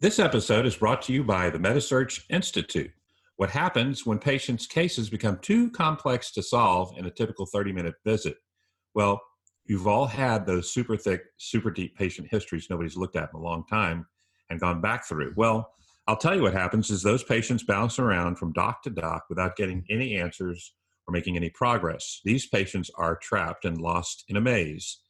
This episode is brought to you by the MetaSearch Institute. What happens when patients' cases become too complex to solve in a typical 30 minute visit? Well, you've all had those super thick, super deep patient histories nobody's looked at in a long time and gone back through. Well, I'll tell you what happens is those patients bounce around from doc to doc without getting any answers or making any progress. These patients are trapped and lost in a maze.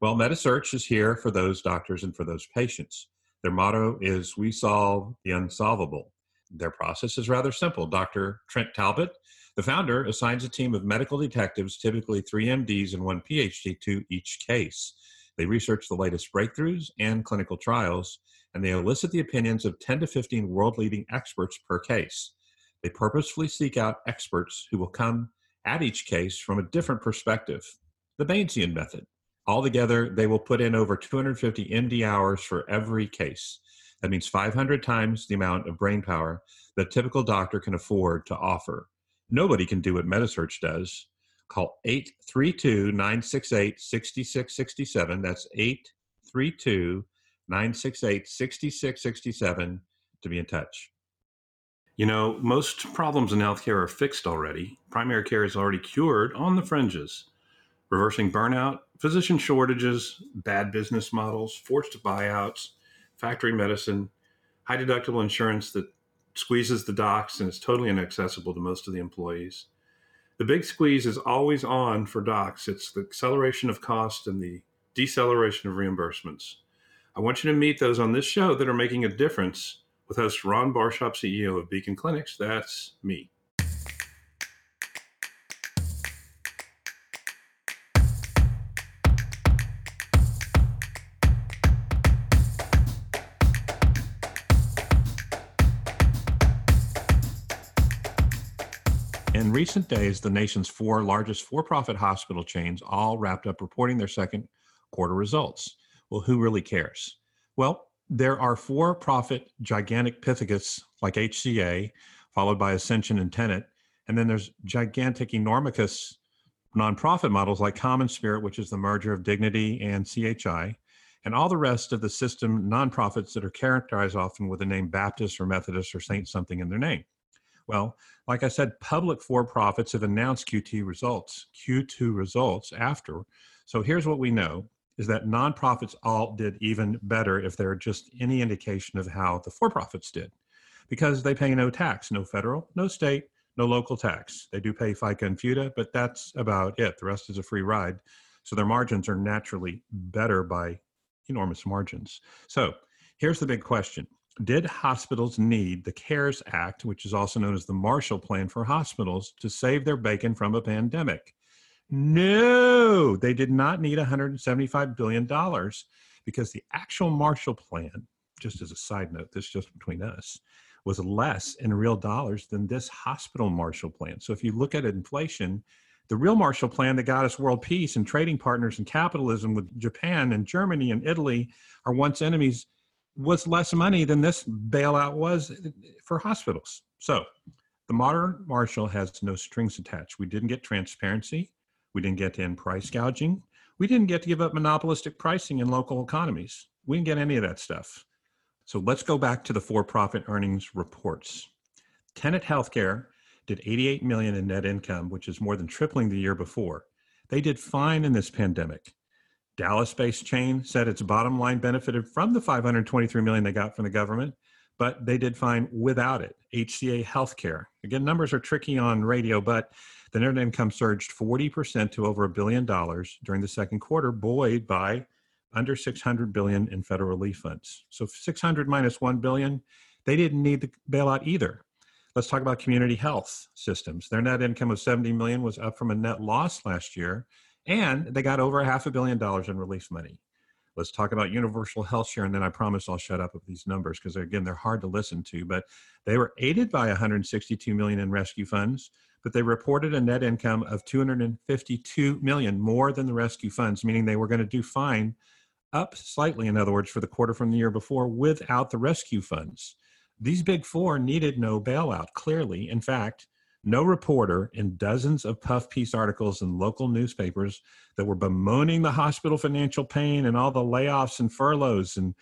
Well, MetaSearch is here for those doctors and for those patients. Their motto is We solve the unsolvable. Their process is rather simple. Dr. Trent Talbot, the founder, assigns a team of medical detectives, typically three MDs and one PhD, to each case. They research the latest breakthroughs and clinical trials, and they elicit the opinions of 10 to 15 world leading experts per case. They purposefully seek out experts who will come at each case from a different perspective, the Bayesian method. Altogether, they will put in over 250 MD hours for every case. That means 500 times the amount of brain power that a typical doctor can afford to offer. Nobody can do what MetaSearch does. Call 832 968 6667. That's 832 968 6667 to be in touch. You know, most problems in healthcare are fixed already. Primary care is already cured on the fringes reversing burnout, physician shortages, bad business models, forced buyouts, factory medicine, high deductible insurance that squeezes the docs and is totally inaccessible to most of the employees. The big squeeze is always on for docs. It's the acceleration of cost and the deceleration of reimbursements. I want you to meet those on this show that are making a difference with host Ron Barshop, CEO of Beacon Clinics. That's me. Recent days, the nation's four largest for profit hospital chains all wrapped up reporting their second quarter results. Well, who really cares? Well, there are for profit gigantic pithecates like HCA, followed by Ascension and Tenet. And then there's gigantic, enormous nonprofit models like CommonSpirit, which is the merger of Dignity and CHI, and all the rest of the system nonprofits that are characterized often with the name Baptist or Methodist or Saint something in their name. Well, like I said, public for profits have announced QT results, Q2 results after. So here's what we know is that nonprofits all did even better if there are just any indication of how the for profits did, because they pay no tax, no federal, no state, no local tax. They do pay FICA and FUTA, but that's about it. The rest is a free ride. So their margins are naturally better by enormous margins. So here's the big question did hospitals need the CARES Act, which is also known as the Marshall Plan for hospitals, to save their bacon from a pandemic? No, they did not need $175 billion because the actual Marshall Plan, just as a side note, this just between us, was less in real dollars than this hospital Marshall Plan. So if you look at inflation, the real Marshall Plan that got us world peace and trading partners and capitalism with Japan and Germany and Italy, our once enemies, was less money than this bailout was for hospitals. So the modern Marshall has no strings attached. We didn't get transparency. We didn't get to end price gouging. We didn't get to give up monopolistic pricing in local economies. We didn't get any of that stuff. So let's go back to the for-profit earnings reports. Tenet Healthcare did 88 million in net income, which is more than tripling the year before. They did fine in this pandemic. Dallas based chain said its bottom line benefited from the 523 million they got from the government, but they did fine without it. HCA Healthcare. Again, numbers are tricky on radio, but the net income surged 40% to over a billion dollars during the second quarter, buoyed by under 600 billion in federal relief funds. So 600 minus 1 billion, they didn't need the bailout either. Let's talk about community health systems. Their net income of 70 million was up from a net loss last year and they got over a half a billion dollars in relief money. Let's talk about universal health share, and then I promise I'll shut up with these numbers because again they're hard to listen to. But they were aided by 162 million in rescue funds, but they reported a net income of 252 million more than the rescue funds, meaning they were going to do fine, up slightly, in other words, for the quarter from the year before without the rescue funds. These big four needed no bailout. Clearly, in fact, no reporter in dozens of puff piece articles in local newspapers that were bemoaning the hospital financial pain and all the layoffs and furloughs and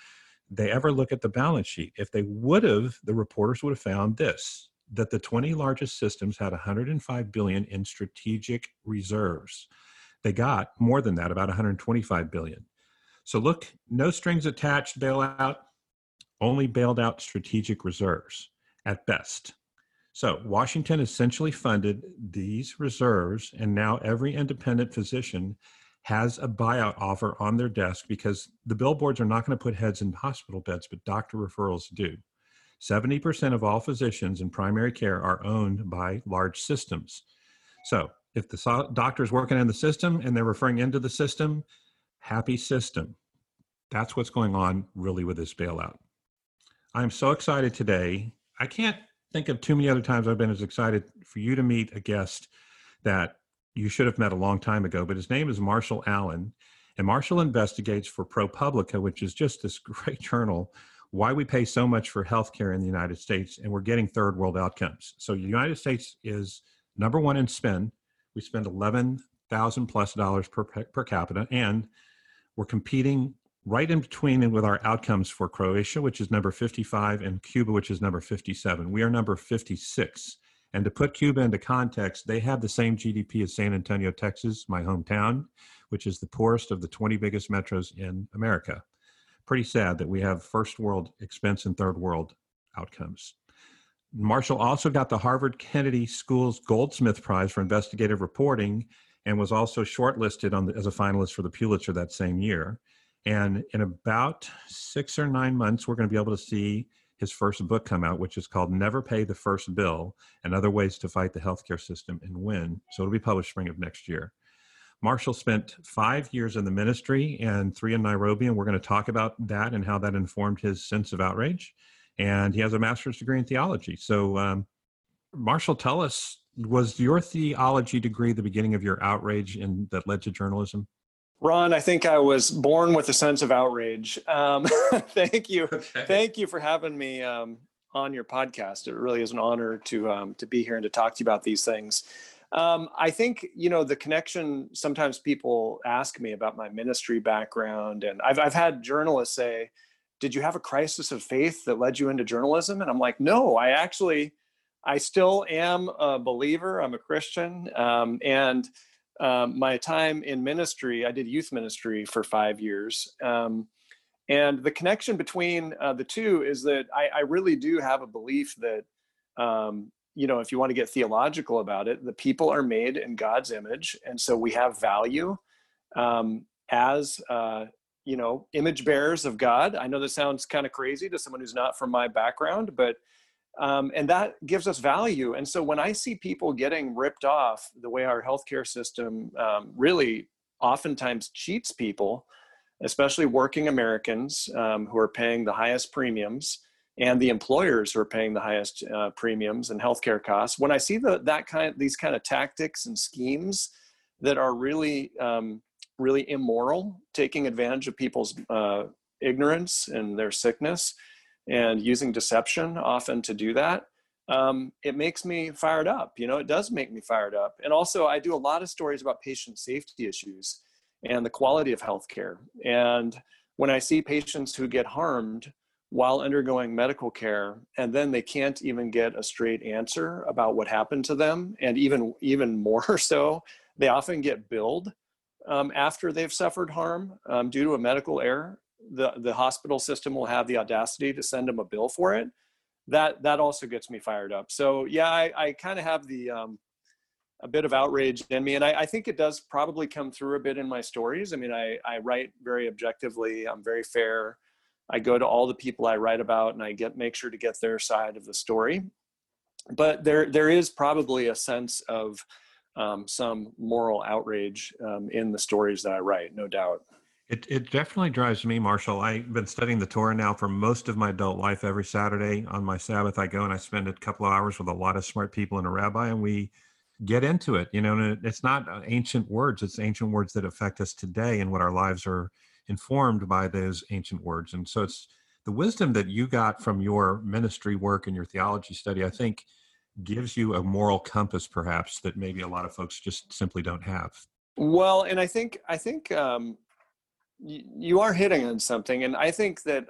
they ever look at the balance sheet. If they would have, the reporters would have found this that the 20 largest systems had 105 billion in strategic reserves. They got more than that, about 125 billion. So look, no strings attached bailout, only bailed out strategic reserves at best. So Washington essentially funded these reserves, and now every independent physician has a buyout offer on their desk because the billboards are not going to put heads in hospital beds, but doctor referrals do. 70% of all physicians in primary care are owned by large systems. So if the doctor is working in the system and they're referring into the system, happy system. That's what's going on really with this bailout. I'm so excited today. I can't think of too many other times I've been as excited for you to meet a guest that you should have met a long time ago, but his name is Marshall Allen. And Marshall investigates for ProPublica, which is just this great journal, why we pay so much for healthcare in the United States and we're getting third world outcomes. So the United States is number one in spend. We spend 11,000 plus dollars per, per capita and we're competing right in between and with our outcomes for Croatia, which is number 55, and Cuba, which is number 57. We are number 56. And to put Cuba into context, they have the same GDP as San Antonio, Texas, my hometown, which is the poorest of the 20 biggest metros in America. Pretty sad that we have first world expense and third world outcomes. Marshall also got the Harvard Kennedy School's Goldsmith Prize for investigative reporting and was also shortlisted the, as a finalist for the Pulitzer that same year. And in about six or nine months, we're going to be able to see his first book come out, which is called Never Pay the First Bill and Other Ways to Fight the Healthcare System and Win. So it'll be published spring of next year. Marshall spent five years in the ministry and three in Nairobi, and we're going to talk about that and how that informed his sense of outrage. And he has a master's degree in theology. So, um, Marshall, tell us was your theology degree the beginning of your outrage in, that led to journalism? Ron, I think I was born with a sense of outrage. Um, thank you, okay. thank you for having me um, on your podcast. It really is an honor to um, to be here and to talk to you about these things. Um, I think you know the connection. Sometimes people ask me about my ministry background, and I've I've had journalists say, "Did you have a crisis of faith that led you into journalism?" And I'm like, "No, I actually, I still am a believer. I'm a Christian, um, and." Um, my time in ministry, I did youth ministry for five years. Um, and the connection between uh, the two is that I, I, really do have a belief that, um, you know, if you want to get theological about it, the people are made in God's image. And so we have value um, as, uh, you know, image bearers of God. I know this sounds kind of crazy to someone who's not from my background, but um, and that gives us value. And so when I see people getting ripped off the way our healthcare system um, really oftentimes cheats people, especially working Americans um, who are paying the highest premiums and the employers who are paying the highest uh, premiums and healthcare costs. When I see the, that kind, of, these kind of tactics and schemes that are really, um, really immoral, taking advantage of people's uh, ignorance and their sickness, and using deception often to do that um, it makes me fired up you know it does make me fired up. And also i do a lot of stories about patient safety issues and the quality of healthcare. And when i see patients who get harmed while undergoing medical care and then they can't even get a straight answer about what happened to them and even even more so they often get billed um, after they've suffered harm um, due to a medical error the the hospital system will have the audacity to send them a bill for it that that also gets me fired up. So yeah i, I kind of have the um, a bit of outrage in me and I, I, think it does probably come through a bit in my stories. I mean I, I write very objectively i'm very fair. I go to all the people i write about and i get make sure to get their side of the story. But there there is probably a sense of um, some moral outrage um, in the stories that i write no doubt it, it definitely drives me, Marshall. I've been studying the Torah now for most of my adult life. Every Saturday on my Sabbath, I go and I spend a couple of hours with a lot of smart people and a rabbi, and we get into it. You know, it's not uh, ancient words; it's ancient words that affect us today, and what our lives are informed by those ancient words. And so, it's the wisdom that you got from your ministry work and your theology study. I think gives you a moral compass, perhaps that maybe a lot of folks just simply don't have. Well, and I think I think um, you are hitting on something and i think that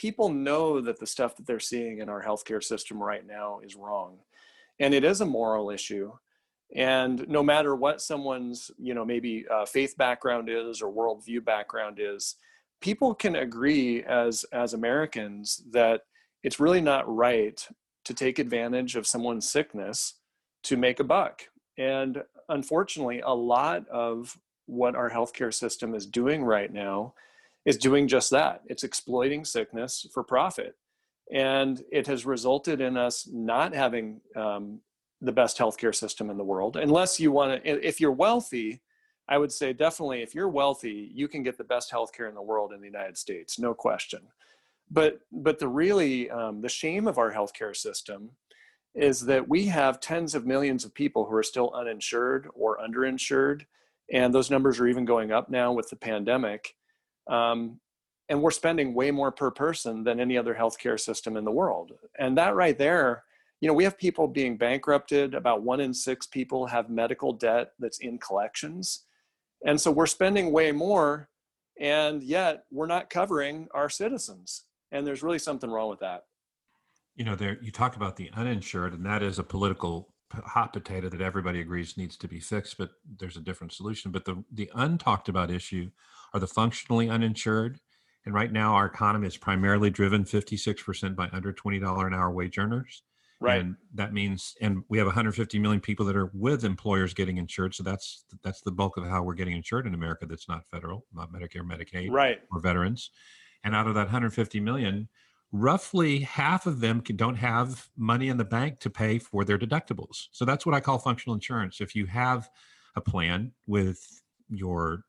people know that the stuff that they're seeing in our healthcare system right now is wrong. And it is a moral issue. And no matter what someone's, you know, maybe uh, faith background is or worldview background is, people can agree as as Americans that it's really not right to take advantage of someone's sickness to make a buck. And unfortunately, a lot of what our healthcare system is doing right now is doing just that. It's exploiting sickness for profit. And it has resulted in us not having um, the best healthcare system in the world. Unless you want to, if you're wealthy, I would say definitely if you're wealthy, you can get the best healthcare in the world in the United States, no question. But but the really um, the shame of our healthcare system is that we have tens of millions of people who are still uninsured or underinsured, and those numbers are even going up now with the pandemic. Um, and we're spending way more per person than any other healthcare system in the world. And that right there, you know, we have people being bankrupted. About one in six people have medical debt that's in collections. And so we're spending way more, and yet we're not covering our citizens. And there's really something wrong with that. You know, there you talk about the uninsured, and that is a political hot potato that everybody agrees needs to be fixed, but there's a different solution. But the the untalked about issue are the functionally uninsured. And right now, our economy is primarily driven 56% by under $20 an hour wage earners. Right. And that means, and we have 150 million people that are with employers getting insured. So that's that's the bulk of how we're getting insured in America. That's not federal, not Medicare, Medicaid, right, or veterans. And out of that 150 million, roughly half of them can, don't have money in the bank to pay for their deductibles. So that's what I call functional insurance. If you have a plan with your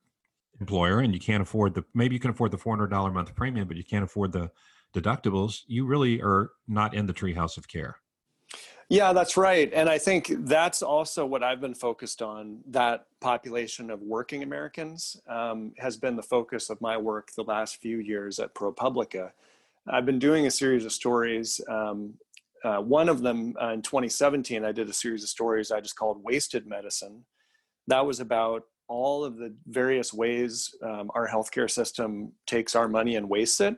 employer and you can't afford the maybe you can afford the $400 a month premium, but you can't afford the deductibles, you really are not in the treehouse of care. Yeah, that's right. And I think that's also what I've been focused on. That population of working Americans um, has been the focus of my work the last few years at ProPublica. I've been doing a series of stories. Um, uh, one of them uh, in 2017, I did a series of stories I just called Wasted Medicine. That was about all of the various ways um, our healthcare system takes our money and wastes it.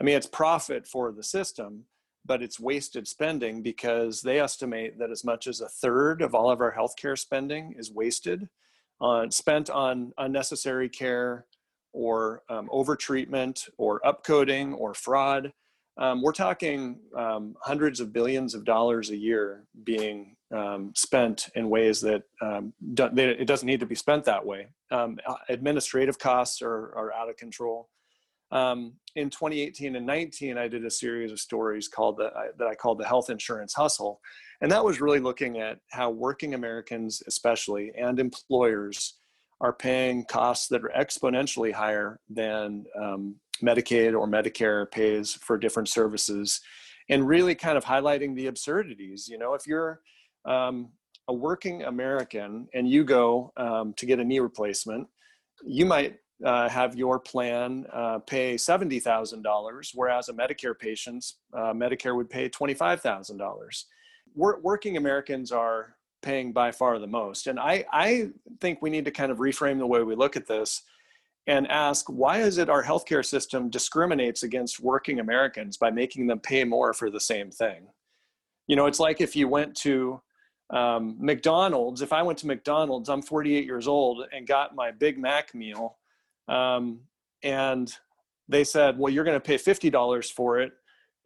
I mean, it's profit for the system, but it's wasted spending because they estimate that as much as a third of all of our healthcare spending is wasted on spent on unnecessary care or um, overtreatment or upcoding or fraud. Um, we're talking um, hundreds of billions of dollars a year being um, spent in ways that um, do, they, it doesn't need to be spent that way. Um, administrative costs are, are out of control in 2018 and 19, I did a series of stories called the, that I called the Health Insurance Hustle. And that was really looking at how working Americans, especially, and employers are paying costs that are exponentially higher than um, Medicaid or Medicare pays for different services, and really kind of highlighting the absurdities. You know, if you're um, a working American and you go um, to get a knee replacement, you might uh, have your plan uh, pay $70,000, whereas a Medicare patient's uh, Medicare would pay $25,000. working Americans are paying by far the most. And I, I think we need to kind of reframe the way we look at this and ask why is it our healthcare system discriminates against working Americans by making them pay more for the same thing? You know, it's like if you went to um, McDonald's, if I went to McDonald's, I'm 48 years old and got my Big Mac meal um, and they said, well, you're going to pay $50 for it.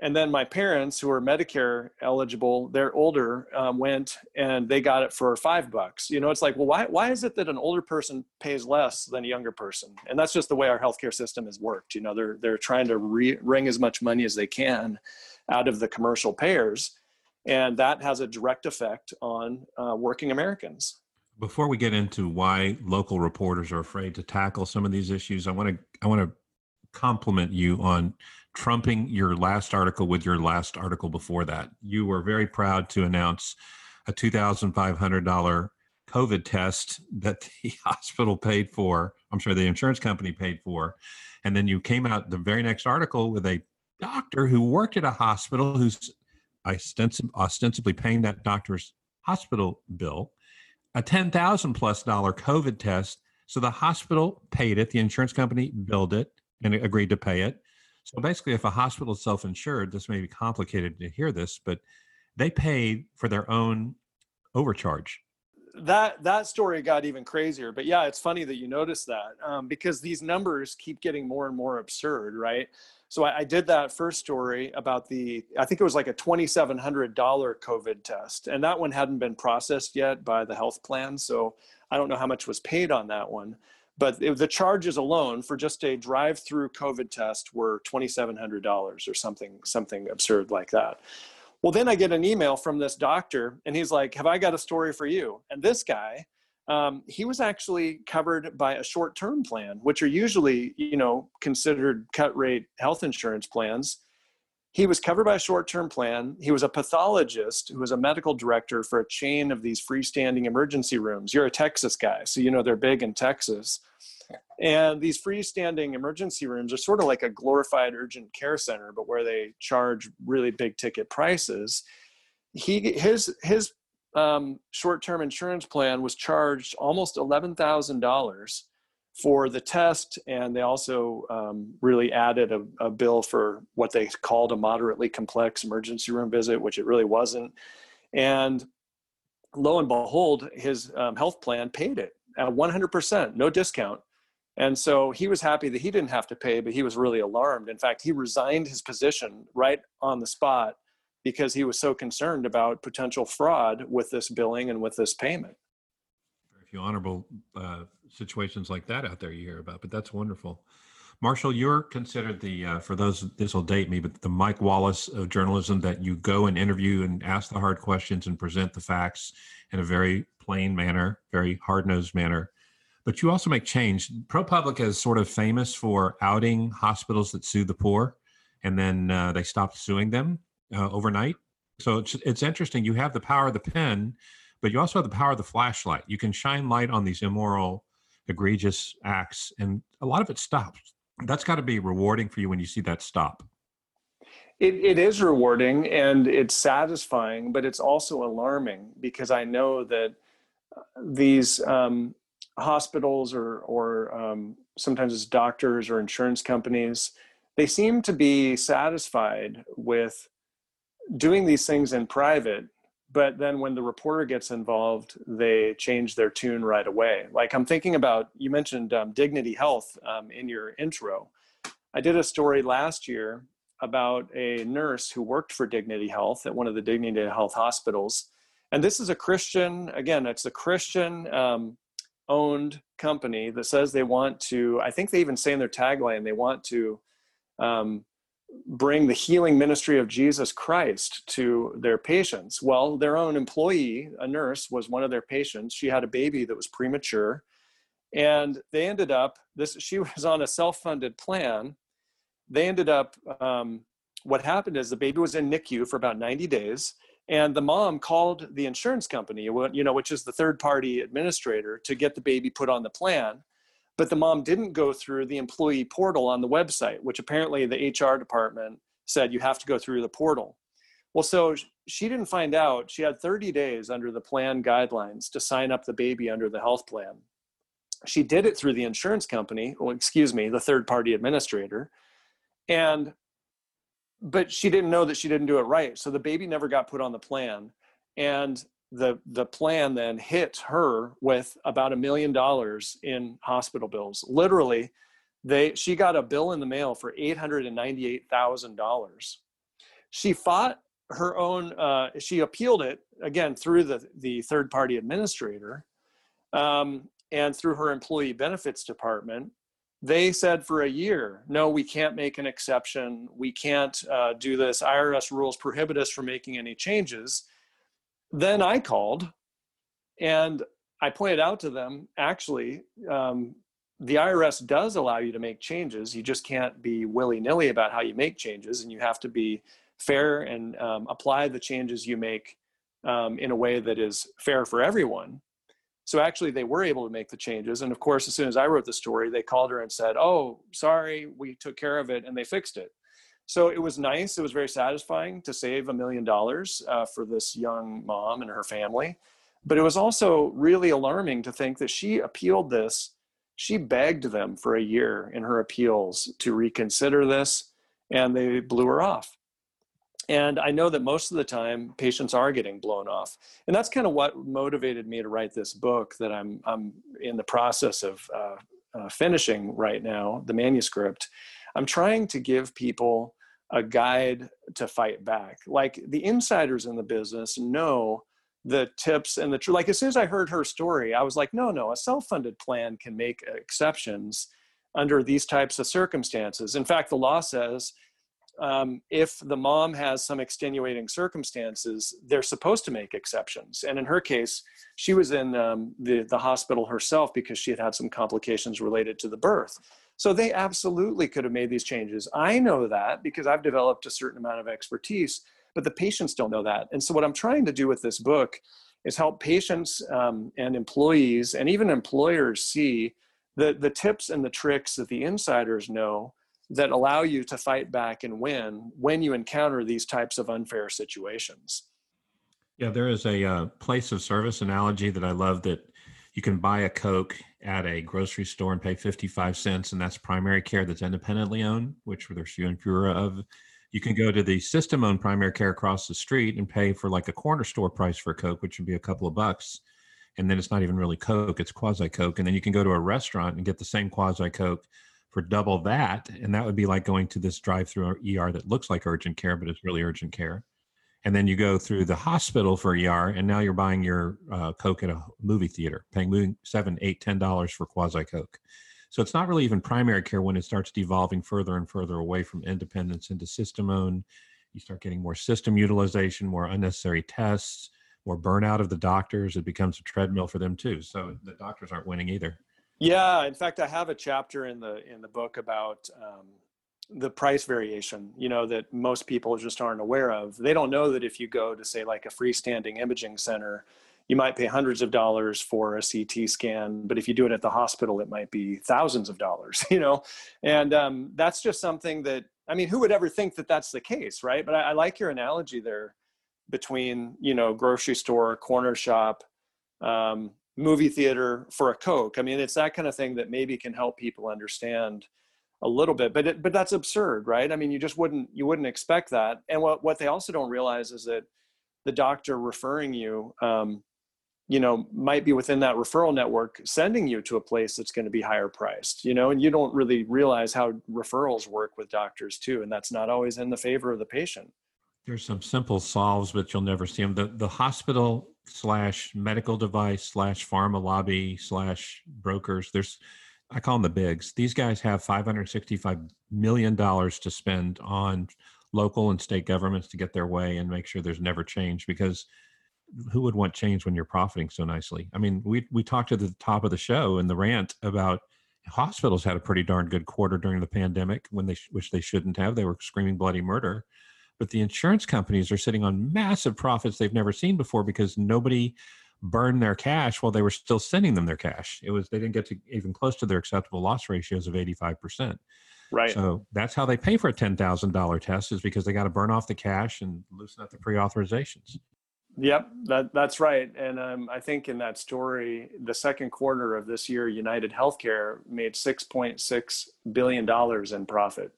And then my parents, who are Medicare eligible, they're older, um, went and they got it for five bucks. You know, it's like, well, why, why is it that an older person pays less than a younger person? And that's just the way our healthcare system has worked. You know, they're, they're trying to re- wring as much money as they can out of the commercial payers. And that has a direct effect on uh, working Americans. Before we get into why local reporters are afraid to tackle some of these issues, I want to I want to compliment you on trumping your last article with your last article before that. You were very proud to announce a $2,500 COVID test that the hospital paid for. I'm sorry, the insurance company paid for. And then you came out the very next article with a doctor who worked at a hospital who's ostensibly paying that doctor's hospital bill a $10,000 plus dollar COVID test. So the hospital paid it, the insurance company billed it and agreed to pay it. So basically, if a hospital is self insured, this may be complicated to hear this, but they pay for their own overcharge. That that story got even crazier, but yeah, it's funny that you noticed that um, because these numbers keep getting more and more absurd, right? So I, I did that first story about the I think it was like a twenty seven hundred dollar COVID test, and that one hadn't been processed yet by the health plan, so I don't know how much was paid on that one. But it, the charges alone for just a drive through COVID test were twenty seven hundred dollars or something something absurd like that. Well, then I get an email from this doctor, and he's like, Have I got a story for you? And this guy, um, he was actually covered by a short term plan, which are usually, you know, considered cut rate health insurance plans. He was covered by a short term plan. He was a pathologist who was a medical director for a chain of these freestanding emergency rooms. You're a Texas guy, so you know they're big in Texas. And these freestanding emergency rooms are sort of like a glorified urgent care center, but where they charge really big ticket prices. He his his um, short-term insurance plan was charged almost eleven thousand dollars for the test, and they also um, really added a, a, bill for what they called a moderately complex emergency room visit, which it really wasn't. And lo and behold, his um, health plan paid it at 100%, no discount. And so he was happy that he didn't have to pay, but he was really alarmed. In fact, he resigned his position right on the spot because he was so concerned about potential fraud with this billing and with this payment. Very few honorable uh, situations like that out there you hear about, but that's wonderful. Marshall, you're considered the, uh, for those, this will date me, but the Mike Wallace of journalism that you go and interview and ask the hard questions and present the facts in a very plain manner, very hard nosed manner but you also make change. ProPublica is sort of famous for outing hospitals that sue the poor, and then uh, they stop suing them uh, overnight. So it's it's interesting. You have the power of the pen, but you also have the power of the flashlight. You can shine light on these immoral, egregious acts, and a lot of it stops. That's got to be rewarding for you when you see that stop. It, it is rewarding and it's satisfying, but it's also alarming because I know that uh, these um, hospitals or or um, sometimes it's doctors or insurance companies they seem to be satisfied with doing these things in private but then when the reporter gets involved they change their tune right away. Like i'm thinking about you mentioned um, dignity health um, in your intro. I did a story last year about a nurse who worked for dignity health at one of the dignity health hospitals. And this is a christian again it's a christian um, owned company that says they want to i think they even say in their tagline they want to um, bring the healing ministry of jesus christ to their patients. Well their own employee a nurse was one of their patients. She had a baby that was premature. And they ended up this she was on a self-funded plan. They ended up um, what happened is the baby was in nicu for about 90 days and the mom called the insurance company you know which is the third party administrator to get the baby put on the plan but the mom didn't go through the employee portal on the website which apparently the hr department said you have to go through the portal well so she didn't find out she had 30 days under the plan guidelines to sign up the baby under the health plan she did it through the insurance company well excuse me the third party administrator and but she didn't know that she didn't do it right. So the baby never got put on the plan. And the the plan then hit her with about a million dollars in hospital bills. Literally, they she got a bill in the mail for eight hundred and ninety eight thousand dollars. She fought her own. Uh, she appealed it again through the the third party administrator, um, and through her employee benefits department they said for a year, no, we can't make an exception. We can't uh, do this. IRS rules prohibit us from making any changes. Then I called and I pointed out to them actually, um, the IRS does allow you to make changes. You just can't be willy nilly about how you make changes, and you have to be fair and um, apply the changes you make um, in a way that is fair for everyone. So actually, they were able to make the changes. And of course, as soon as I wrote the story, they called her and said, "Oh, sorry, we took care of it and they fixed it." So it was nice. It was very satisfying to save a million dollars uh, for this young mom and her family. But it was also really alarming to think that she appealed this. She begged them for a year in her appeals to reconsider this. and they blew her off. And I know that most of the time patients are getting blown off. And that's kind of what motivated me to write this book that I'm, I'm in the process of uh, uh, finishing right now, the manuscript. I'm trying to give people a guide to fight back. Like the insiders in the business know the tips and the truth. Like as soon as I heard her story, I was like, no, no, a self-funded plan can make exceptions under these types of circumstances. In fact, the law says um, if the mom has some extenuating circumstances, they're supposed to make exceptions. And in her case, she was in um, the, the hospital herself because she had had some complications related to the birth. So they absolutely could have made these changes. I know that because I've developed a certain amount of expertise, but the patients don't know that. And so what I'm trying to do with this book is help patients um, and employees and even employers see the, the tips and the tricks that the insiders know that allow you to fight back and win when you encounter these types of unfair situations. Yeah, there is a uh, place of service analogy that I love that you can buy a Coke at a grocery store and pay 55 cents, and that's primary care that's independently owned, which there's few and fewer of. You can go to the system owned primary care across the street and pay for like a corner store price for Coke, which would be a couple of bucks. And then it's not even really Coke, it's quasi Coke. And then you can go to a restaurant and get the same quasi Coke for double that. And that would be like going to this drive through ER that looks like urgent care, but it's really urgent care. And then you go through the hospital for ER, and now you're buying your uh, Coke at a movie theater, paying seven, eight, ten dollars for quasi Coke. So it's not really even primary care when it starts devolving further and further away from independence into system owned. You start getting more system utilization, more unnecessary tests, more burnout of the doctors. It becomes a treadmill for them too. So the doctors aren't winning either. Yeah, in fact, I have a chapter in the in the book about um, the price variation. You know that most people just aren't aware of. They don't know that if you go to say like a freestanding imaging center, you might pay hundreds of dollars for a CT scan, but if you do it at the hospital, it might be thousands of dollars. You know, and um, that's just something that I mean, who would ever think that that's the case, right? But I, I like your analogy there between you know grocery store, corner shop. Um, movie theater for a coke i mean it's that kind of thing that maybe can help people understand a little bit but it, but that's absurd right? I mean you just wouldn't you wouldn't expect that. And what what they also don't realize is that the doctor referring you um, you know might be within that referral network sending you to a place that's going to be higher priced you know? And you don't really realize how referrals work with doctors too and that's not always in the favor of the patient. There's some simple solves but you'll never see them the, the hospital slash medical device slash pharma lobby slash brokers. There's, I call them the bigs. These guys have 565 million dollars to spend on local and state governments to get their way and make sure there's never change because who would want change when you're profiting so nicely? I mean, we we talked at the top of the show in the rant about hospitals had a pretty darn good quarter during the pandemic when they which they shouldn't have. They were screaming bloody murder but the insurance companies are sitting on massive profits they've never seen before because nobody burned their cash while they were still sending them their cash. It was they didn't get to even close to their acceptable loss ratios of 85%. Right. So that's how they pay for a $10,000 test is because they got to burn off the cash and loosen up the pre-authorizations. Yep, that, that's right. And um, I think in that story, the second quarter of this year, United Healthcare made $6.6 billion in profit.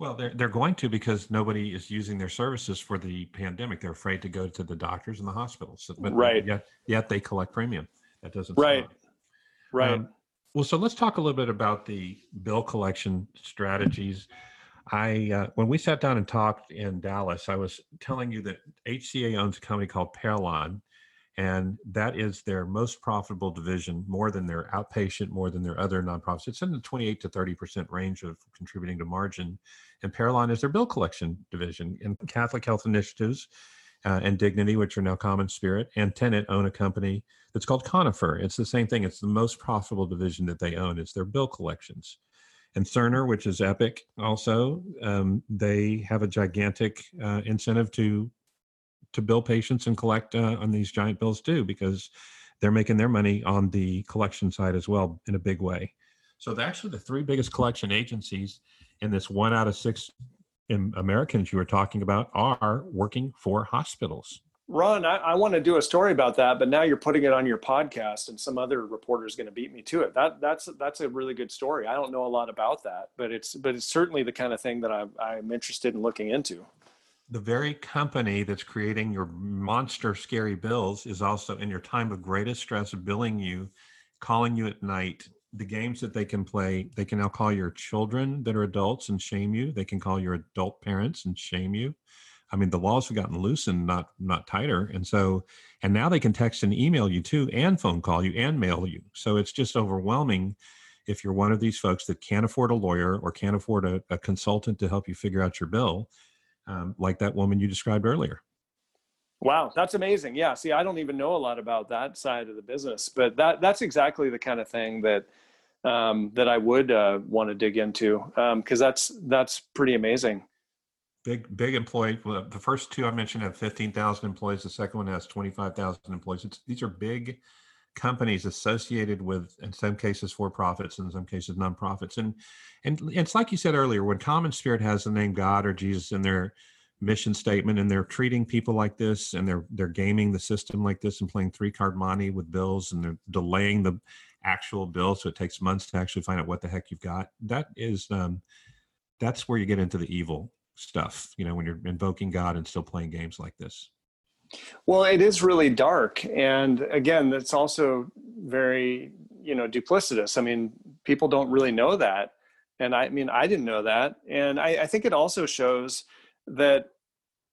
Well, they're they're going to because nobody is using their services for the pandemic. They're afraid to go to the doctors and the hospitals. But right. Yet, yet they collect premium. That doesn't. Right. Stop. Right. Um, well, so let's talk a little bit about the bill collection strategies. I uh, when we sat down and talked in Dallas, I was telling you that HCA owns a company called Parallon, and that is their most profitable division, more than their outpatient, more than their other nonprofits. It's in the 28 to 30 percent range of contributing to margin and Parallon is their bill collection division. And Catholic Health Initiatives uh, and Dignity, which are now CommonSpirit, and Tenet own a company that's called Conifer. It's the same thing. It's the most profitable division that they own. It's their bill collections. And Cerner, which is Epic, also um, they have a gigantic uh, incentive to to bill patients and collect uh, on these giant bills too, because they're making their money on the collection side as well in a big way. So actually the three biggest collection agencies in this one out of six Americans you were talking about are working for hospitals. Ron, I, I want to do a story about that, but now you're putting it on your podcast, and some other reporter is going to beat me to it. That that's that's a really good story. I don't know a lot about that, but it's but it's certainly the kind of thing that I'm I'm interested in looking into. The very company that's creating your monster scary bills is also in your time of greatest stress billing you, calling you at night. The games that they can play, they can now call your children that are adults and shame you. They can call your adult parents and shame you I mean, the laws have gotten loosened, not not tighter, and so and now they can text and email you too, and phone call you and mail you. So it's just overwhelming if you're one of these folks that can't afford a lawyer or can't afford a, a consultant to help you figure out your bill, um, like that woman you described earlier. Wow, that's amazing. Yeah, see, I don't even know a lot about that side of the business, but that that's exactly the kind of thing that um, that I would uh, want to dig into because um, that's that's pretty amazing big big employee the first two i mentioned have 15000 employees the second one has 25000 employees it's, these are big companies associated with in some cases for profits in some cases nonprofits. And and it's like you said earlier when common spirit has the name god or jesus in their mission statement and they're treating people like this and they're they're gaming the system like this and playing three card monte with bills and they're delaying the actual bill so it takes months to actually find out what the heck you've got that is um that's where you get into the evil stuff you know when you're invoking god and still playing games like this well it is really dark and again it's also very you know duplicitous. I mean people don't really know that and i mean i didn't know that and i, I think it also shows that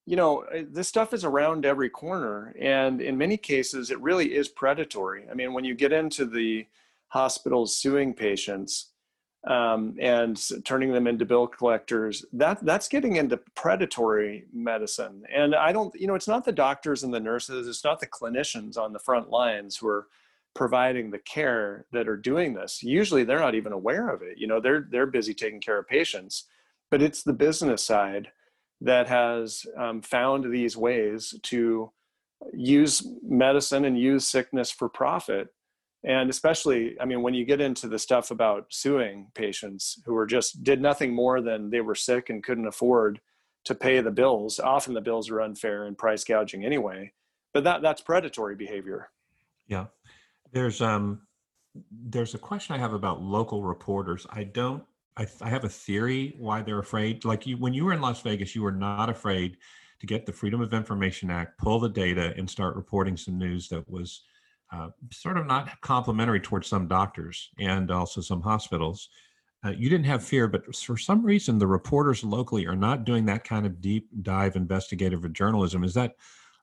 you know eh, this stuff is around every corner and in many cases it really is predatory. I mean when you get into the hospitals suing patients um, and turning them into bill collectors that that's getting into predatory medicine. And i don't you know it's not the doctors and the nurses it's not the clinicians on the front lines who are providing the care that are doing this. Usually they're not even aware of it you know they're they're busy taking care of patients. But it's the business side that has um, found these ways to use medicine and use sickness for profit and especially i mean when you get into the stuff about suing patients who were just did nothing more than they were sick and couldn't afford to pay the bills often the bills are unfair and price gouging anyway but that that's predatory behavior. Yeah. There's um there's a question i have about local reporters. I don't I, I have a theory why they're afraid. Like you when you were in las vegas you were not afraid to get the freedom of information act pull the data and start reporting some news that was uh, sort of not complimentary towards some doctors and also some hospitals. Uh, you didn't have fear, but for some reason, the reporters locally are not doing that kind of deep dive investigative journalism. Is that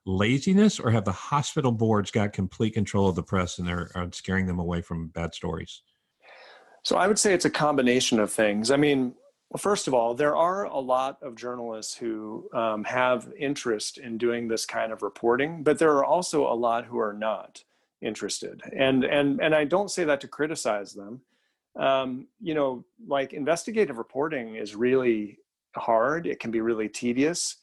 laziness, or have the hospital boards got complete control of the press and they're are scaring them away from bad stories? So I would say it's a combination of things. I mean, first of all, there are a lot of journalists who um, have interest in doing this kind of reporting, but there are also a lot who are not interested. And and and i don't say that to criticize them. Um, you know like investigative reporting is really hard. It can be really tedious.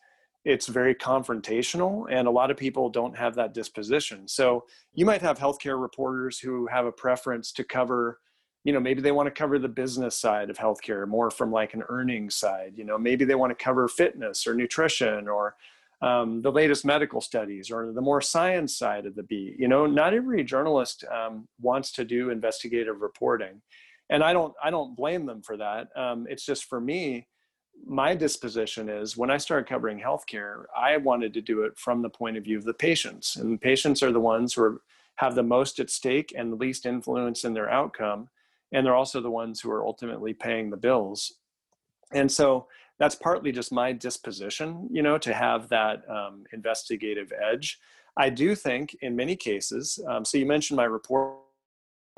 It's very confrontational and a lot of people don't have that disposition. So you might have healthcare reporters who have a preference to cover you know maybe they want to cover the business side of healthcare more from like an earnings side. You know maybe they want to cover fitness or nutrition or um, the latest medical studies or the more science side of the beat. You know, not every journalist um, wants to do investigative reporting, and I don't I don't blame them for that. Um, it's just for me, my disposition is when I started covering healthcare, I wanted to do it from the point of view of the patients, and patients are the ones who are, have the most at stake and the least influence in their outcome, and they're also the ones who are ultimately paying the bills. And so that's partly just my disposition, you know, to have that um, investigative edge. I do think in many cases, um, so you mentioned my reporting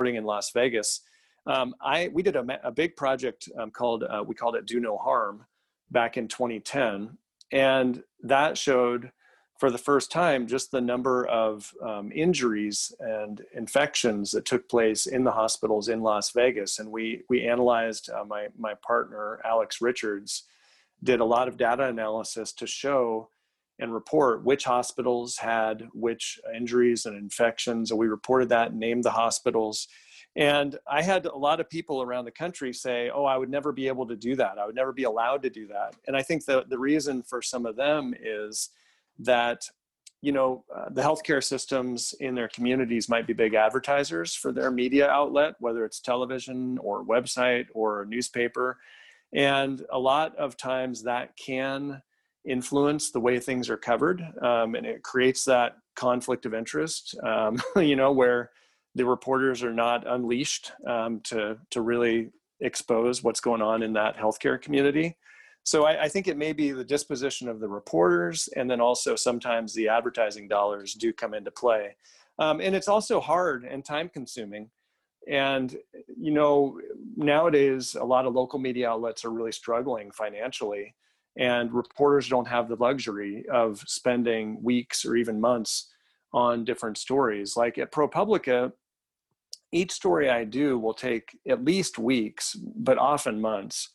in Las Vegas. Um, I we did a, a big project um, called uh, we called it Do No Harm back in 2010, and that showed for the first time just the number of um, injuries and infections that took place in the hospitals in Las Vegas, and we we analyzed uh, my my partner Alex Richards did a lot of data analysis to show and report which hospitals had which injuries and infections. And we reported that, and named the hospitals. And I had a lot of people around the country say, Oh, I would never be able to do that. I would never be allowed to do that. And I think the, the reason for some of them is that you know, uh, the healthcare systems in their communities might be big advertisers for their media outlet, whether it's television or website or newspaper. And a lot of times that can influence the way things are covered. Um, and it creates that conflict of interest, um, you know, where the reporters are not unleashed um, to, to really expose what's going on in that healthcare community. So I, I, think it may be the disposition of the reporters, and then also sometimes the advertising dollars do come into play. Um, and it's also hard and time consuming. And, you know, nowadays, a lot of local media outlets are really struggling financially, and reporters don't have the luxury of spending weeks or even months on different stories. Like at ProPublica, each story I do will take at least weeks, but often months.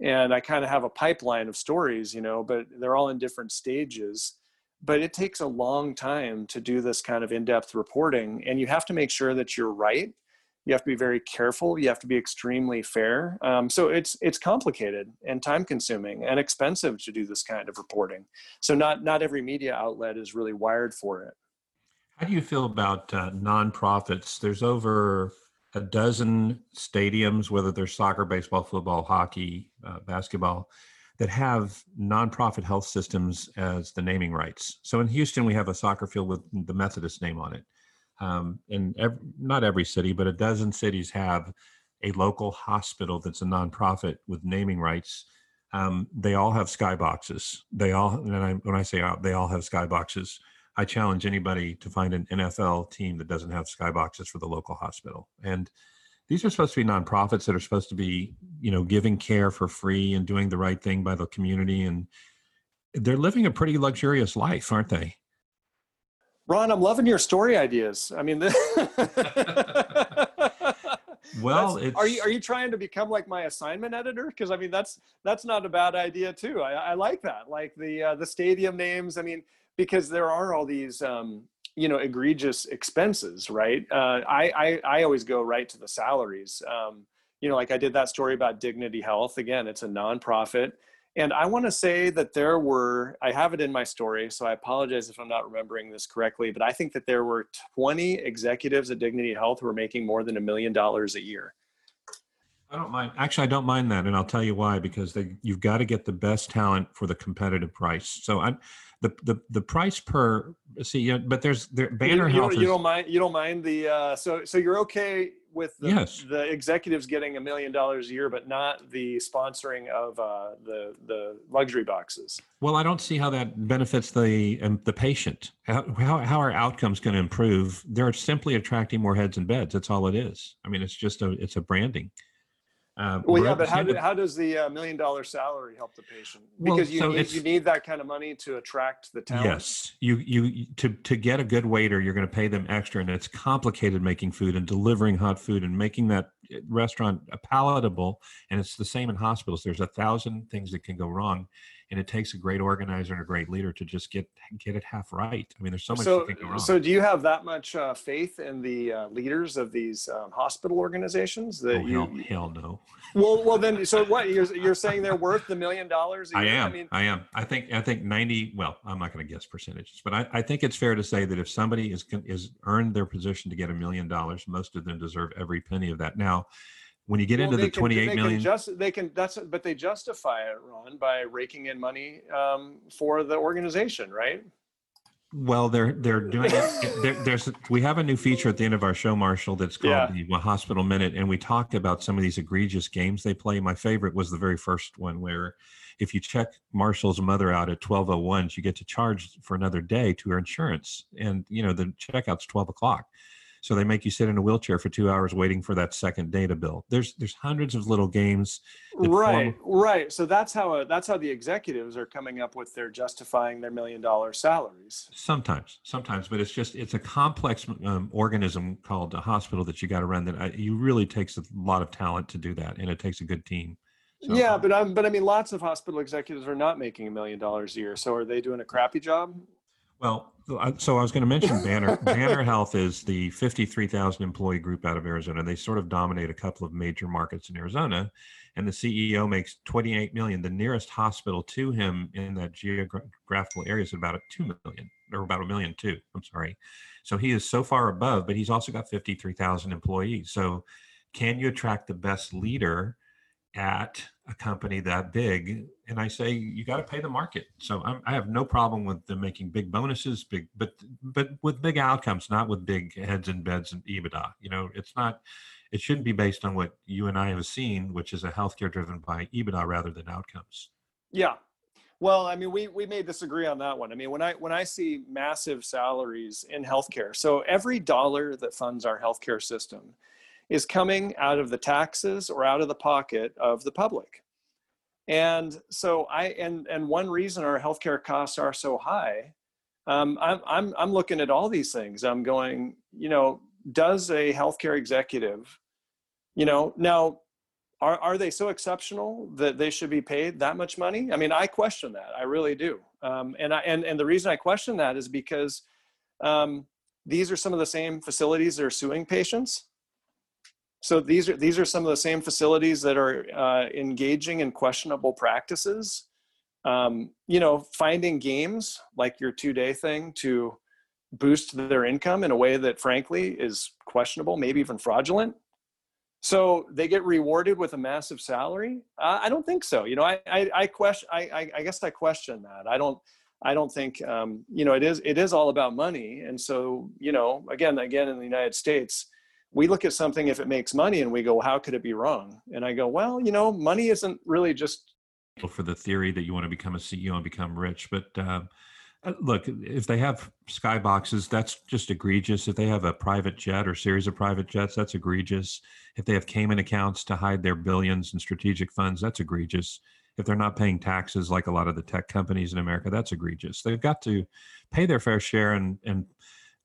And I kind of have a pipeline of stories, you know, but they're all in different stages. But it takes a long time to do this kind of in depth reporting. And you have to make sure that you're right. You have to be very careful. You have to be extremely fair. Um, so it's it's complicated and time consuming and expensive to do this kind of reporting. So not not every media outlet is really wired for it. How do you feel about uh, nonprofits? There's over a dozen stadiums, whether they're soccer, baseball, football, hockey, uh, basketball, that have nonprofit health systems as the naming rights. So in Houston, we have a soccer field with the Methodist name on it. Um, and ev- not every city, but a dozen cities have a local hospital that's a nonprofit with naming rights. Um, they all have skyboxes. They all, and I, when I say out, they all have skyboxes I challenge anybody to find an NFL team that doesn't have skyboxes for the local hospital. And these are supposed to be nonprofits that are supposed to be, you know, giving care for free and doing the right thing by the community. And they're living a pretty luxurious life, aren't they? Ron, I'm loving your story ideas. I mean, well, are you are you trying to become like my assignment editor? Because I mean, that's that's not a bad idea too. I, I like that. Like the uh, the stadium names. I mean, because there are all these um, you know egregious expenses right uh, I, I, I always go right to the salaries um, you know like i did that story about dignity health again it's a nonprofit and i want to say that there were i have it in my story so i apologize if i'm not remembering this correctly but i think that there were 20 executives at dignity health who were making more than a million dollars a year I don't mind. Actually, I don't mind that, and I'll tell you why. Because they, you've got to get the best talent for the competitive price. So I'm, the the the price per see yeah, but there's there banner you, health you, is, you don't mind you don't mind the uh so so you're okay with the, yes. the executives getting a million dollars a year but not the sponsoring of uh the the luxury boxes. Well i don't see how that benefits the um, the patient. How, how, how are outcomes going to improve? They're simply attracting more heads and beds. That's all it is. I mean it's just a it's a branding uh, well, yeah, but how, do, how does the uh, million dollar salary help the patient? Because well, you, so need, you need that kind of money to attract the talent. Yes, you you to to get a good waiter, you're going to pay them extra, and it's complicated making food and delivering hot food and making that eh, restaurant palatable. And it's the same in hospitals. There's a thousand things that can go wrong, and it takes a great organizer and a great leader to just get get it half right. I mean, there's so much. So, so do you have that much uh, faith in the uh, leaders of these um, hospital organizations that oh, you? Hell, hell no. Well, well, then, so what? You're you're saying they're worth the million dollars? I am. I, mean, I am. I think I think ninety. Well, I'm not going to guess percentages, but I, I think it's fair to say that if somebody is is earned their position to get a million dollars, most of them deserve every penny of that. Now when you get well, into the can, 28 they million, just they can that's but they justify it ron by raking in money um, for the organization right? Well they're they're doing it there's we have a new feature at the end of our show marshall that's called yeah. the hospital minute and we talked about some of these egregious games they play. My favorite was the very first one where if you check marshall's mother out at 1201 you get to charge for another day to her insurance and you know the checkout's 12 o'clock so they make you sit in a wheelchair for two hours waiting for that second data bill there's there's hundreds of little games right form- right so that's how uh, that's how the executives are coming up with their justifying their million dollar salaries sometimes sometimes but it's just it's a complex um, organism called a hospital that you got to run that I, you really takes a lot of talent to do that and it takes a good team so, yeah, but I'm, but I mean, lots of hospital executives are not making a million dollars a year. So are they doing a crappy job? Well, so I was going to mention Banner. Banner Health is the 53,000 employee group out of Arizona. They sort of dominate a couple of major markets in Arizona, and the CEO makes 28 million. The nearest hospital to him in that geographical area is about a 2 million. or about a million two. I'm sorry. So he is so far above, but he's also got 53,000 employees. So can you attract the best leader at a company that big? And I say you got to pay the market. So I'm, i have no problem with them making big bonuses, big, but but with big outcomes, not with big heads and beds and EBITDA. You know, it's not. It shouldn't be based on what you and I have seen, which is a healthcare driven by EBITDA rather than outcomes. Yeah, well, I mean, we we may disagree on that one. I mean, when I when I see massive salaries in healthcare, so every dollar that funds our healthcare system is coming out of the taxes or out of the pocket of the public. And so I and and one reason our healthcare costs are so high, um, I'm I'm I'm looking at all these things. I'm going, you know, does a healthcare executive, you know, now are, are they so exceptional that they should be paid that much money? I mean, I question that. I really do. Um, and, I, and, and the reason I question that is because um, these are some of the same facilities that are suing patients. So these are, these are some of the same facilities that are uh, engaging in questionable practices. Um, you know, finding games like your two day thing to boost their income in a way that frankly is questionable, maybe even fraudulent. So they get rewarded with a massive salary? Uh, I don't think so. You know, I, I, I question, I, I, guess I question that. I don't, I don't think, um, you know, it is, it is all about money. And so, you know, again, again, in the United States, we look at something if it makes money and we go, how could it be wrong? And I go, well, you know, money isn't really just for the theory that you want to become a CEO and become rich, but um, uh, look, if they have skyboxes, that's just egregious. If they have a private jet or series of private jets, that's egregious. If they have Cayman accounts to hide their billions in strategic funds, that's egregious. If they're not paying taxes like a lot of the tech companies in America, that's egregious. They've got to pay their fair share and and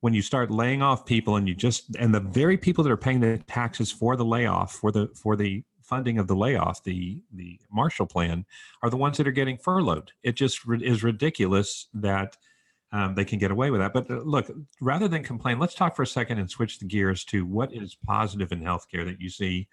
when you start laying off people and you just and the very people that are paying the taxes for the layoff for the for the funding of the layoff, the the Marshall Plan, are the ones that are getting furloughed. It just is ridiculous that um, they can get away with that. But uh, look, rather than complain, let's talk for a second and switch the gears to what is positive in healthcare that you see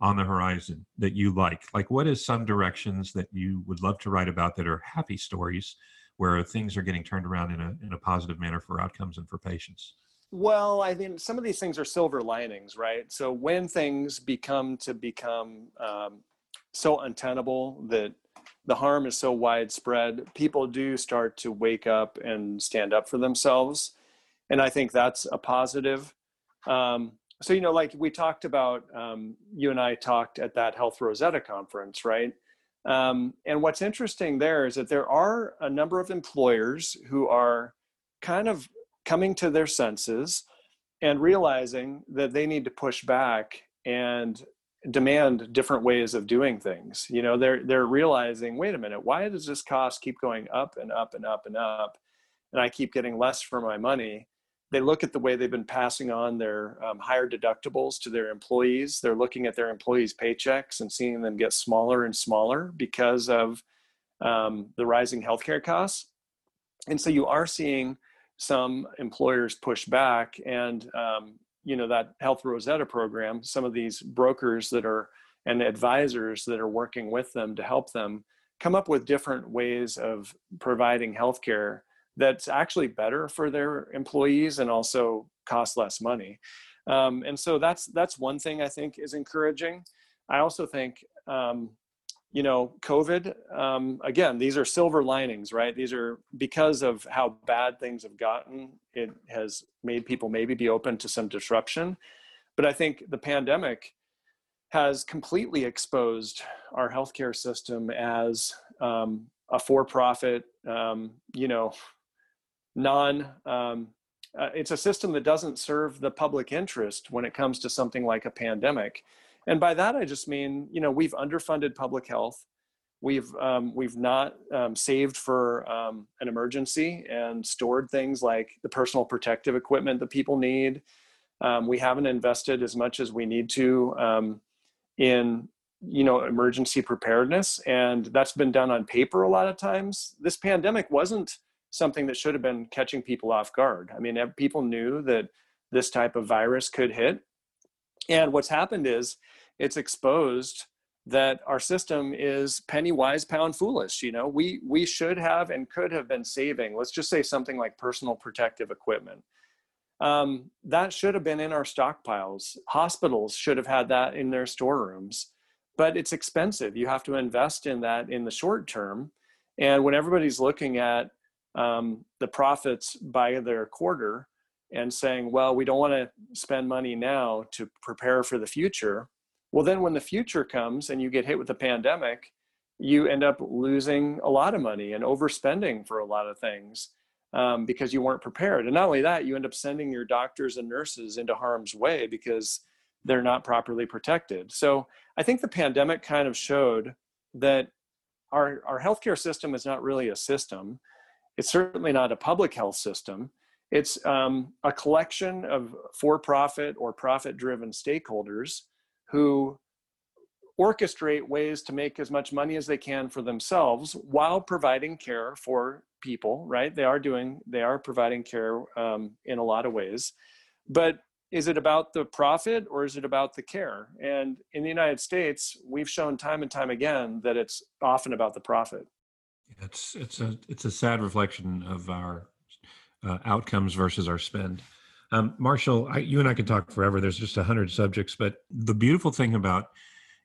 on the horizon that you like. Like, what is some directions that you would love to write about that are happy stories where things are getting turned around in a in a positive manner for outcomes and for patients? Well, I mean, some of these things are silver linings, right? So when things become to become um, so untenable that the harm is so widespread, people do start to wake up and stand up for themselves, and I think that's a positive. Um, so you know, like we talked about, um, you and I talked at that Health Rosetta conference, right? Um, and what's interesting there is that there are a number of employers who are kind of coming to their senses and realizing that they need to push back and demand different ways of doing things. You know they're they're realizing wait a minute why does this cost keep going up and up and up and up? And i keep getting less for my money they look at the way they've been passing on their um, higher deductibles to their employees. They're looking at their employees paychecks and seeing them get smaller and smaller because of um, the rising healthcare costs. And so you are seeing some employers push back and um, you know that health rosetta program some of these brokers that are and advisors that are working with them to help them come up with different ways of providing healthcare that's actually better for their employees and also cost less money um, and so that's that's one thing i think is encouraging i also think um, you know, COVID, um, again, these are silver linings, right? These are because of how bad things have gotten, it has made people maybe be open to some disruption. But I think the pandemic has completely exposed our healthcare system as um, a for profit, um, you know, non, um, uh, it's a system that doesn't serve the public interest when it comes to something like a pandemic. And by that i just mean you know we've underfunded public health. We've um, we've not um, saved for um, an emergency and stored things like the personal protective equipment that people need. Um, we haven't invested as much as we need to um, in you know emergency preparedness and that's been done on paper a lot of times. This pandemic wasn't something that should have been catching people off guard. I mean people knew that this type of virus could hit. And what's happened is it's exposed that our system is penny wise pound foolish you know? We we should have and could have been saving let's just say something like personal protective equipment. Um, that should have been in our stockpiles. Hospitals should have had that in their storerooms. But it's expensive. You have to invest in that in the short term. And when everybody's looking at um, the profits by their quarter and saying well we don't want to spend money now to prepare for the future well, then when the future comes and you get hit with a pandemic, you end up losing a lot of money and overspending for a lot of things um, because you weren't prepared. And not only that, you end up sending your doctors and nurses into harm's way because they're not properly protected. So I think the pandemic kind of showed that our, our healthcare system is not really a system. It's certainly not a public health system. It's um, a collection of for profit or profit driven stakeholders who orchestrate ways to make as much money as they can for themselves while providing care for people right? They are doing they are providing care um, in a lot of ways. But is it about the profit or is it about the care? And in the united states we've shown time and time again that it's often about the profit it's it's a it's a sad reflection of our uh, outcomes versus our spend um, Marshall, I, you and I could talk forever. There's just a hundred subjects, but the beautiful thing about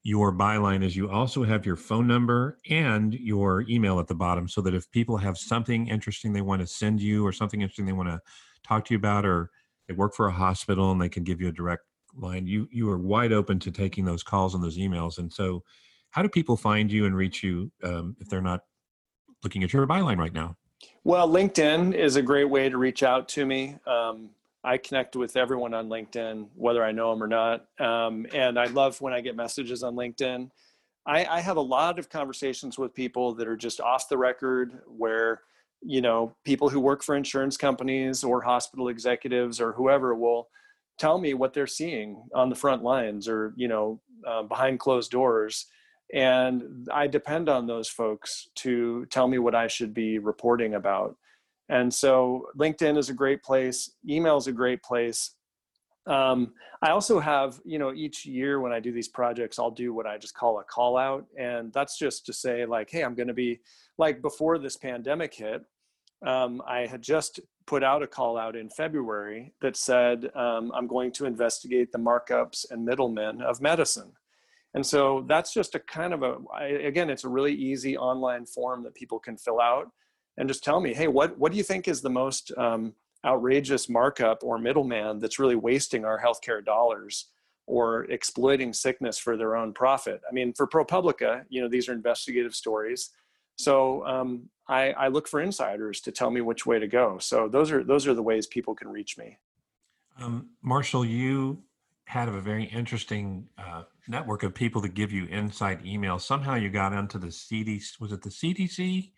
your byline is you also have your phone number and your email at the bottom so that if people have something interesting they want to send you or something interesting they want to talk to you about or they work for a hospital and they can give you a direct line you you are wide open to taking those calls and those emails and so how do people find you and reach you um, if they're not looking at your byline right now well linkedin is a great way to reach out to me um, I connect with everyone on LinkedIn, whether I know them or not. Um, and I love when I get messages on LinkedIn. I, I, have a lot of conversations with people that are just off the record, where you know people who work for insurance companies or hospital executives or whoever will tell me what they're seeing on the front lines or you know uh, behind closed doors and i depend on those folks to tell me what i should be reporting about and so LinkedIn is a great place. Email is a great place. Um, I also have, you know, each year when I do these projects, I'll do what I just call a call out. And that's just to say, like, hey, I'm going to be like before this pandemic hit, um, I had just put out a call out in February that said, um, I'm going to investigate the markups and middlemen of medicine. And so that's just a kind of a, again, it's a really easy online form that people can fill out and just tell me, hey, what what do you think is the most um, outrageous markup or middleman that's really wasting our healthcare dollars or exploiting sickness for their own profit? I mean, for ProPublica, you know, these are investigative stories. So um, I, I look for insiders to tell me which way to go. So those are those are the ways people can reach me. Um, Marshall, you had a very interesting uh, network of people that give you inside emails. Somehow you got into the CDC. Was it the CDC?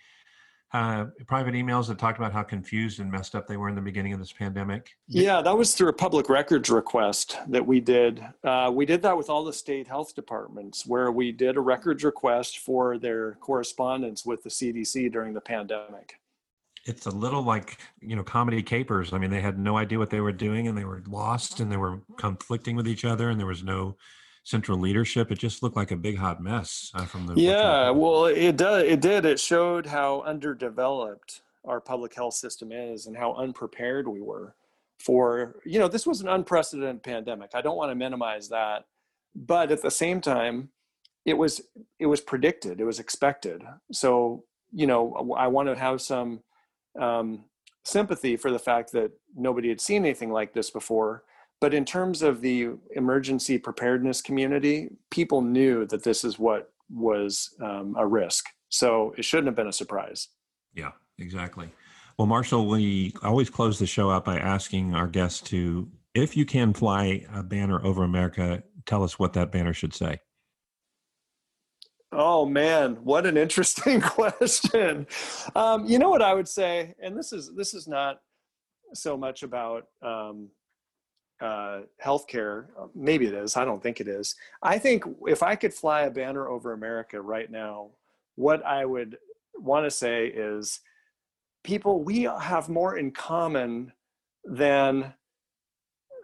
uh, private emails that talked about how confused and messed up they were in the beginning of this pandemic? Yeah, that was through a public records request that we did. Uh, we did that with all the state health departments, where we did a records request for their correspondence with the CDC during the pandemic. It's a little like you know comedy capers. I mean, they had no idea what they were doing, and they were lost, and they were conflicting with each other, and there was no central leadership. It just looked like a big hot mess uh, from the. Yeah, well, it does. It did. It showed how underdeveloped our public health system is and how unprepared we were for. You know, this was an unprecedented pandemic. I don't want to minimize that, but at the same time, it was it was predicted. It was expected. So you know, I want to have some um, sympathy for the fact that nobody had seen anything like this before but in terms of the emergency preparedness community, people knew that this is what was um, a risk. So it shouldn't have been a surprise. Yeah, exactly. Well, Marshall, we always close the show out by asking our guests to, if you can fly a banner over America, tell us what that banner should say. Oh man, what an interesting question. Um, you know what I would say, and this is this is not so much about um, uh, healthcare. Uh, maybe it is. I don't think it is. I think if I could fly a banner over America right now, what I would want to say is, people, we have more in common than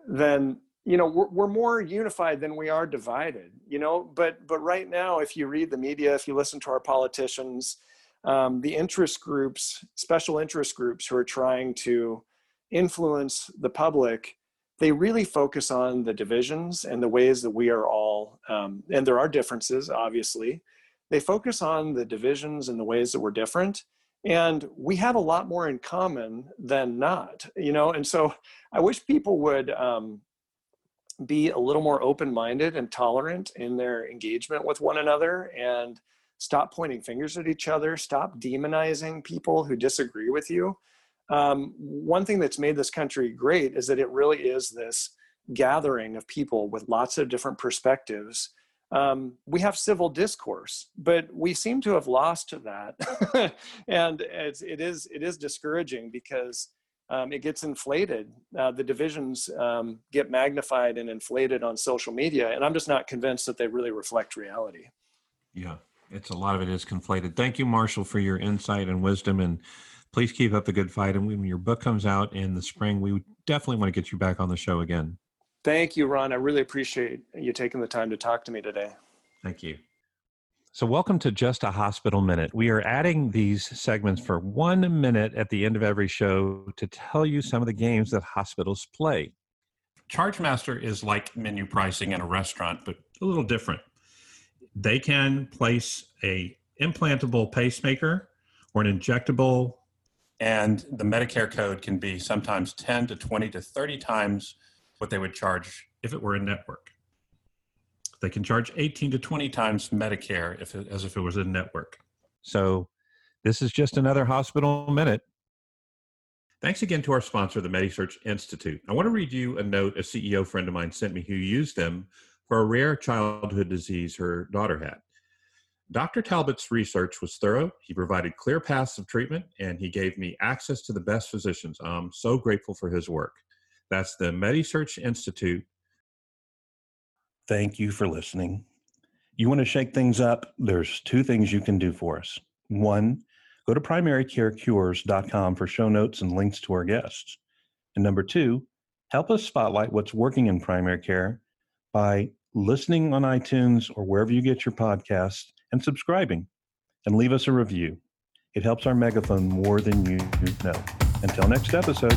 than you know we're, we're more unified than we are divided you know but but right now if you read the media if you listen to our politicians um, the interest groups special interest groups who are trying to influence the public they really focus on the divisions and the ways that we are all um, and there are differences obviously. They focus on the divisions and the ways that we're different and we have a lot more in common than not you know? And so i wish people would um, be a little more open-minded and tolerant in their engagement with one another and stop pointing fingers at each other stop demonizing people who disagree with you um, one thing that's made this country great is that it really is this gathering of people with lots of different perspectives um, we have civil discourse, but we seem to have lost to that, and it's, it is it is discouraging because um, it gets inflated. Uh, the divisions um, get magnified and inflated on social media, and I'm just not convinced that they really reflect reality. Yeah, it's a lot of it is conflated. Thank you, Marshall, for your insight and wisdom, and please keep up the good fight. And when your book comes out in the spring, we definitely want to get you back on the show again. Thank you, Ron. I really appreciate you taking the time to talk to me today. Thank you. So, welcome to Just a Hospital Minute. We are adding these segments for one minute at the end of every show to tell you some of the games that hospitals play. ChargeMaster is like menu pricing in a restaurant, but a little different. They can place a implantable pacemaker or an injectable, and the Medicare code can be sometimes 10 to 20 to 30 times what they would charge if it were a network. They can charge 18 to 20 times Medicare if it, as if it was a network. So this is just another hospital minute. Thanks again to our sponsor, the MediSearch Institute. I want to read you a note a CEO friend of mine sent me who used them for a rare childhood disease her daughter had. Dr. Talbot's research was thorough. He provided clear paths of treatment and he gave me access to the best physicians. I'm so grateful for his work. That's the MediSearch Institute. Thank you for listening. You want to shake things up? There's two things you can do for us. One, go to primarycarecures.com for show notes and links to our guests. And number two, help us spotlight what's working in primary care by listening on iTunes or wherever you get your podcasts and subscribing and leave us a review. It helps our megaphone more than you know. Until next episode.